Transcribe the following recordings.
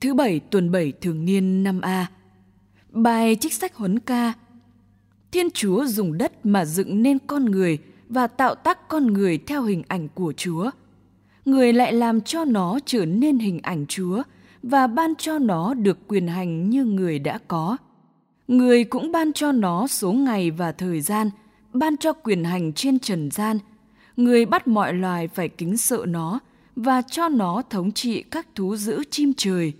Thứ bảy tuần bảy thường niên năm A Bài trích sách huấn ca Thiên Chúa dùng đất mà dựng nên con người và tạo tác con người theo hình ảnh của Chúa. Người lại làm cho nó trở nên hình ảnh Chúa và ban cho nó được quyền hành như người đã có. Người cũng ban cho nó số ngày và thời gian, ban cho quyền hành trên trần gian. Người bắt mọi loài phải kính sợ nó và cho nó thống trị các thú dữ chim trời.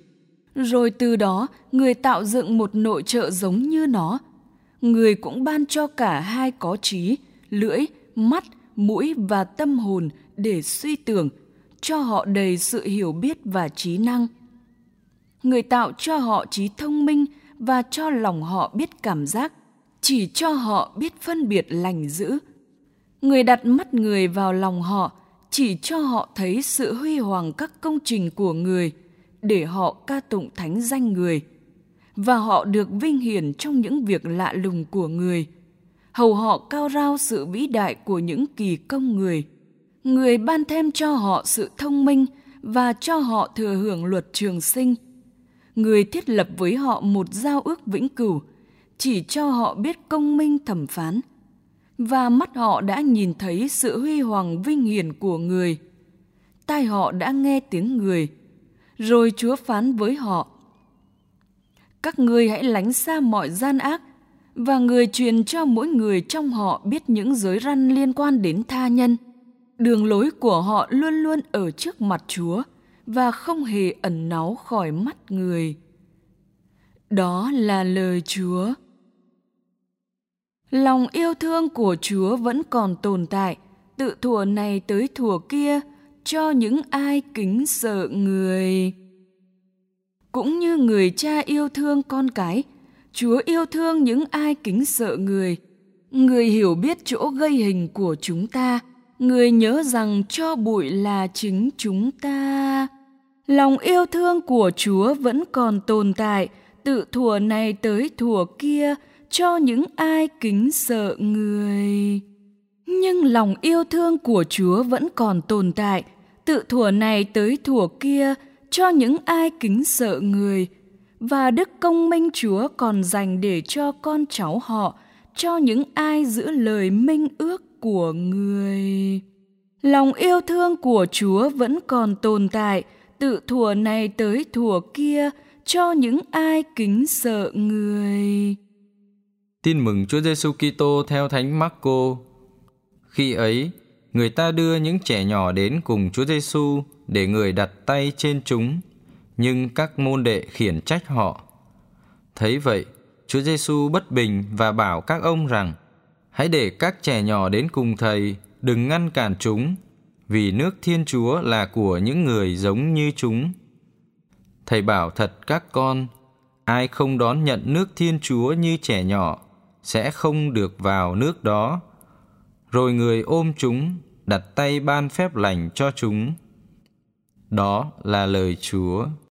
Rồi từ đó, người tạo dựng một nội trợ giống như nó. Người cũng ban cho cả hai có trí, lưỡi, mắt, mũi và tâm hồn để suy tưởng, cho họ đầy sự hiểu biết và trí năng. Người tạo cho họ trí thông minh và cho lòng họ biết cảm giác, chỉ cho họ biết phân biệt lành dữ. Người đặt mắt người vào lòng họ, chỉ cho họ thấy sự huy hoàng các công trình của người – để họ ca tụng thánh danh người, và họ được vinh hiển trong những việc lạ lùng của người. Hầu họ cao rao sự vĩ đại của những kỳ công người. Người ban thêm cho họ sự thông minh và cho họ thừa hưởng luật trường sinh. Người thiết lập với họ một giao ước vĩnh cửu, chỉ cho họ biết công minh thẩm phán. Và mắt họ đã nhìn thấy sự huy hoàng vinh hiển của người. Tai họ đã nghe tiếng người rồi Chúa phán với họ: Các ngươi hãy lánh xa mọi gian ác và người truyền cho mỗi người trong họ biết những giới răn liên quan đến tha nhân. Đường lối của họ luôn luôn ở trước mặt Chúa và không hề ẩn náu khỏi mắt người. Đó là lời Chúa. Lòng yêu thương của Chúa vẫn còn tồn tại, tự thuở này tới thuở kia, cho những ai kính sợ người. Cũng như người cha yêu thương con cái, chúa yêu thương những ai kính sợ người. Người hiểu biết chỗ gây hình của chúng ta, người nhớ rằng cho bụi là chính chúng ta. Lòng yêu thương của chúa vẫn còn tồn tại, tự thùa này tới thùa kia cho những ai kính sợ người nhưng lòng yêu thương của chúa vẫn còn tồn tại. Tự thủa này tới thủa kia cho những ai kính sợ người. Và đức công minh chúa còn dành để cho con cháu họ, cho những ai giữ lời minh ước của người. Lòng yêu thương của chúa vẫn còn tồn tại. Tự thủa này tới thủa kia cho những ai kính sợ người. Tin mừng chúa giêsu kitô theo thánh marco khi ấy người ta đưa những trẻ nhỏ đến cùng Chúa Giêsu để người đặt tay trên chúng, nhưng các môn đệ khiển trách họ. Thấy vậy, Chúa Giêsu bất bình và bảo các ông rằng: Hãy để các trẻ nhỏ đến cùng thầy, đừng ngăn cản chúng, vì nước Thiên Chúa là của những người giống như chúng. Thầy bảo thật các con, ai không đón nhận nước Thiên Chúa như trẻ nhỏ sẽ không được vào nước đó rồi người ôm chúng, đặt tay ban phép lành cho chúng. Đó là lời chúa.